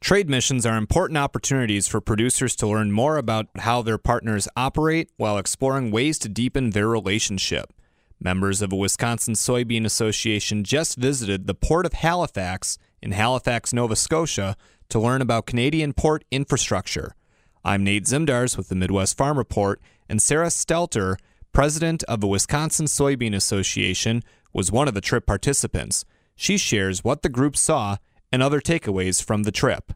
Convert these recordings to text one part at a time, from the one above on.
Trade missions are important opportunities for producers to learn more about how their partners operate while exploring ways to deepen their relationship. Members of a Wisconsin Soybean Association just visited the Port of Halifax in Halifax, Nova Scotia to learn about Canadian port infrastructure. I'm Nate Zimdars with the Midwest Farm Report, and Sara Stelter, president of the Wisconsin Soybean Association, was one of the trip participants. She shares what the group saw and other takeaways from the trip.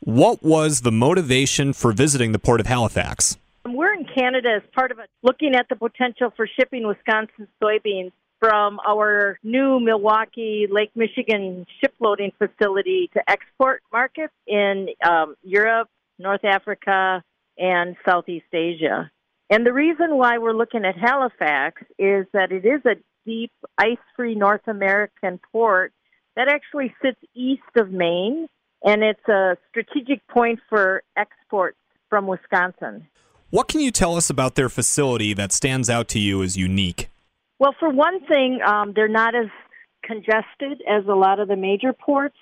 What was the motivation for visiting the Port of Halifax? We're in Canada as part of a, looking at the potential for shipping Wisconsin soybeans from our new Milwaukee, Lake Michigan shiploading facility to export markets in um, Europe, North Africa, and Southeast Asia. And the reason why we're looking at Halifax is that it is a deep, ice free North American port that actually sits east of Maine, and it's a strategic point for exports from Wisconsin. What can you tell us about their facility that stands out to you as unique? Well, for one thing, um, they're not as congested as a lot of the major ports.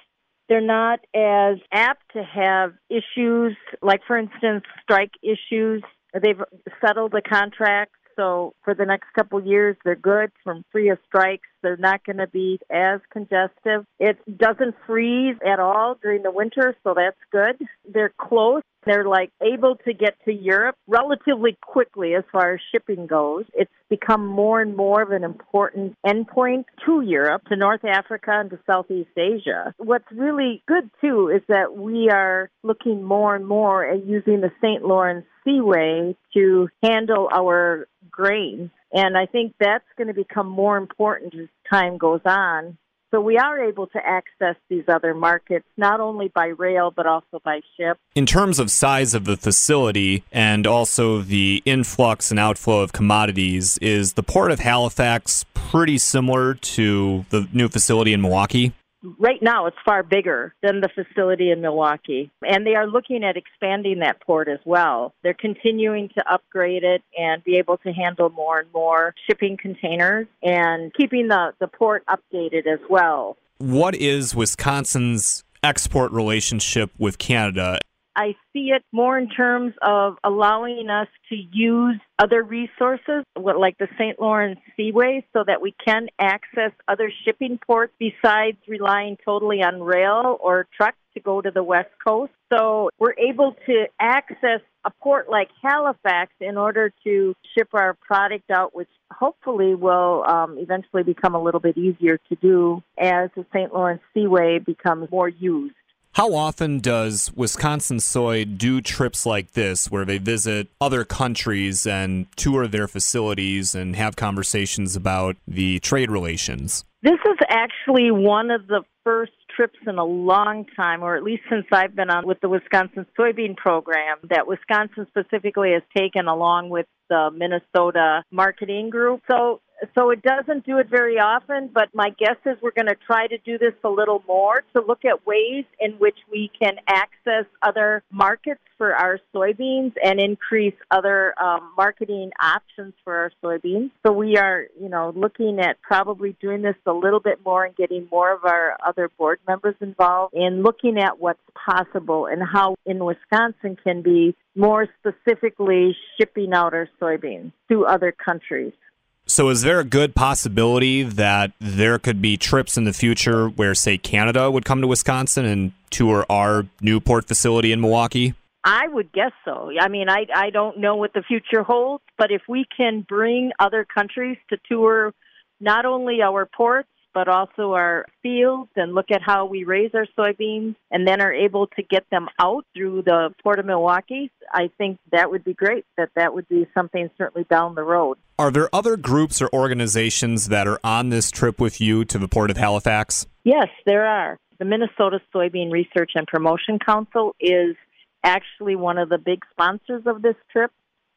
They're not as apt to have issues, like, for instance, strike issues. They've settled the contracts so for the next couple years, they're good from free of strikes. They're not going to be as congestive. It doesn't freeze at all during the winter, so that's good. They're close. They're like able to get to Europe relatively quickly as far as shipping goes. It's become more and more of an important endpoint to Europe, to North Africa, and to Southeast Asia. What's really good too is that we are looking more and more at using the St. Lawrence Seaway to handle our grain. And I think that's going to become more important as time goes on. So we are able to access these other markets not only by rail but also by ship. In terms of size of the facility and also the influx and outflow of commodities, is the port of Halifax pretty similar to the new facility in Milwaukee? Right now it's far bigger than the facility in Milwaukee. And they are looking at expanding that port as well. They're continuing to upgrade it and be able to handle more and more shipping containers and keeping the, the port updated as well. What is Wisconsin's export relationship with Canada? I see it more in terms of allowing us to use other resources, like the St. Lawrence Seaway, so that we can access other shipping ports besides relying totally on rail or trucks to go to the West Coast. So we're able to access a port like Halifax in order to ship our product out, which hopefully will um, eventually become a little bit easier to do as the St. Lawrence Seaway becomes more used. How often does Wisconsin Soy do trips like this where they visit other countries and tour their facilities and have conversations about the trade relations? This is actually one of the first trips in a long time, or at least since I've been on with the Wisconsin soybean program, that Wisconsin specifically has taken along with the Minnesota marketing group. So so it doesn't do it very often, but my guess is we're going to try to do this a little more to look at ways in which we can access other markets for our soybeans and increase other um, marketing options for our soybeans. So we are, you know, looking at probably doing this a little bit more and getting more of our other board members involved in looking at what's possible and how in Wisconsin can be more specifically shipping out our soybeans to other countries. So, is there a good possibility that there could be trips in the future where, say, Canada would come to Wisconsin and tour our Newport facility in Milwaukee? I would guess so. I mean, I I don't know what the future holds, but if we can bring other countries to tour not only our ports but also our fields and look at how we raise our soybeans and then are able to get them out through the Port of Milwaukee, I think that would be great. That that would be something certainly down the road. Are there other groups or organizations that are on this trip with you to the Port of Halifax? Yes, there are. The Minnesota Soybean Research and Promotion Council is actually one of the big sponsors of this trip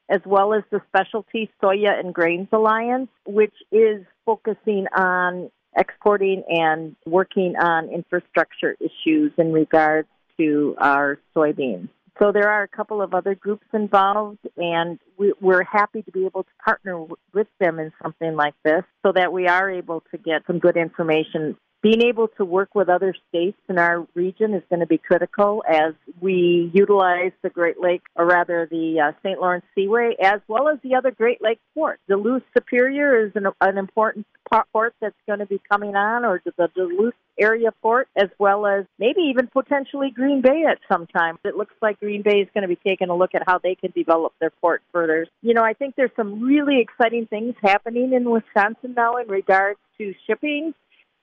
as well as the Specialty Soya and Grains Alliance, which is focusing on exporting and working on infrastructure issues in regards to our soybeans. So there are a couple of other groups involved, and we, are happy to be able to partner with them in something like this so that we are able to get some good information being able to work with other states in our region is going to be critical as we utilize the Great Lake, or rather the uh, St. Lawrence Seaway, as well as the other Great Lake ports. Duluth Superior is an, an important port that's going to be coming on, or the Duluth area port, as well as maybe even potentially Green Bay at some time. It looks like Green Bay is going to be taking a look at how they can develop their port further. You know, I think there's some really exciting things happening in Wisconsin now in regards to shipping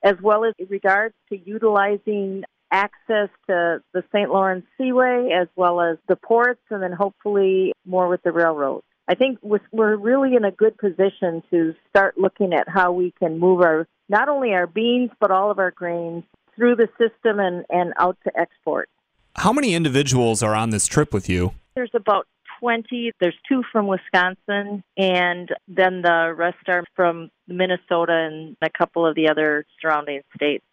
as well as in regards to utilizing access to the St. Lawrence Seaway as well as the ports and then hopefully more with the railroads. I think we're really in a good position to start looking at how we can move our not only our beans but all of our grains through the system and, and out to export. How many individuals are on this trip with you? There's about 20. There's two from Wisconsin, and then the rest are from Minnesota and a couple of the other surrounding states.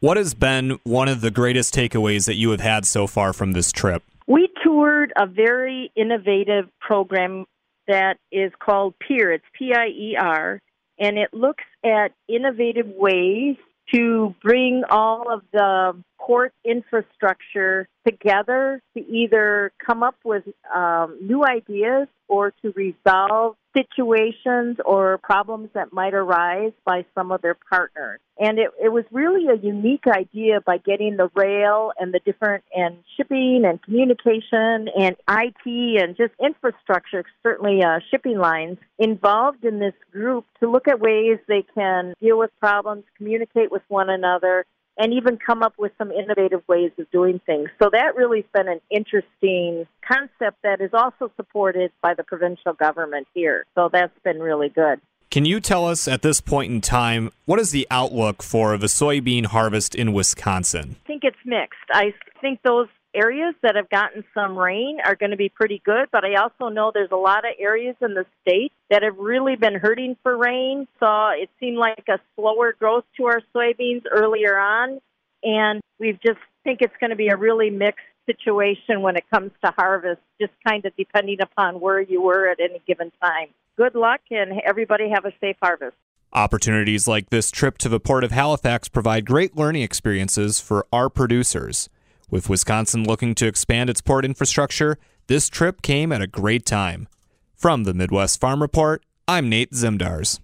What has been one of the greatest takeaways that you have had so far from this trip? We toured a very innovative program that is called PIER. It's P I E R, and it looks at innovative ways to bring all of the port infrastructure together to either come up with um, new ideas or to resolve situations or problems that might arise by some of their partners. And it, it was really a unique idea by getting the rail and the different and shipping and communication and IT and just infrastructure, certainly uh, shipping lines, involved in this group to look at ways they can deal with problems, communicate with one another, and even come up with some innovative ways of doing things. So that really has been an interesting concept that is also supported by the provincial government here. So that's been really good. Can you tell us at this point in time what is the outlook for the soybean harvest in Wisconsin? I think it's mixed. I think those areas that have gotten some rain are going to be pretty good, but I also know there's a lot of areas in the state that have really been hurting for rain. So it seemed like a slower growth to our soybeans earlier on, and we just think it's going to be a really mixed situation when it comes to harvest, just kind of depending upon where you were at any given time. Good luck, and everybody have a safe harvest. Opportunities like this trip to the Port of Halifax provide great learning experiences for our producers. With Wisconsin looking to expand its port infrastructure, this trip came at a great time. From the Midwest Farm Report, I'm Nate Zimdars.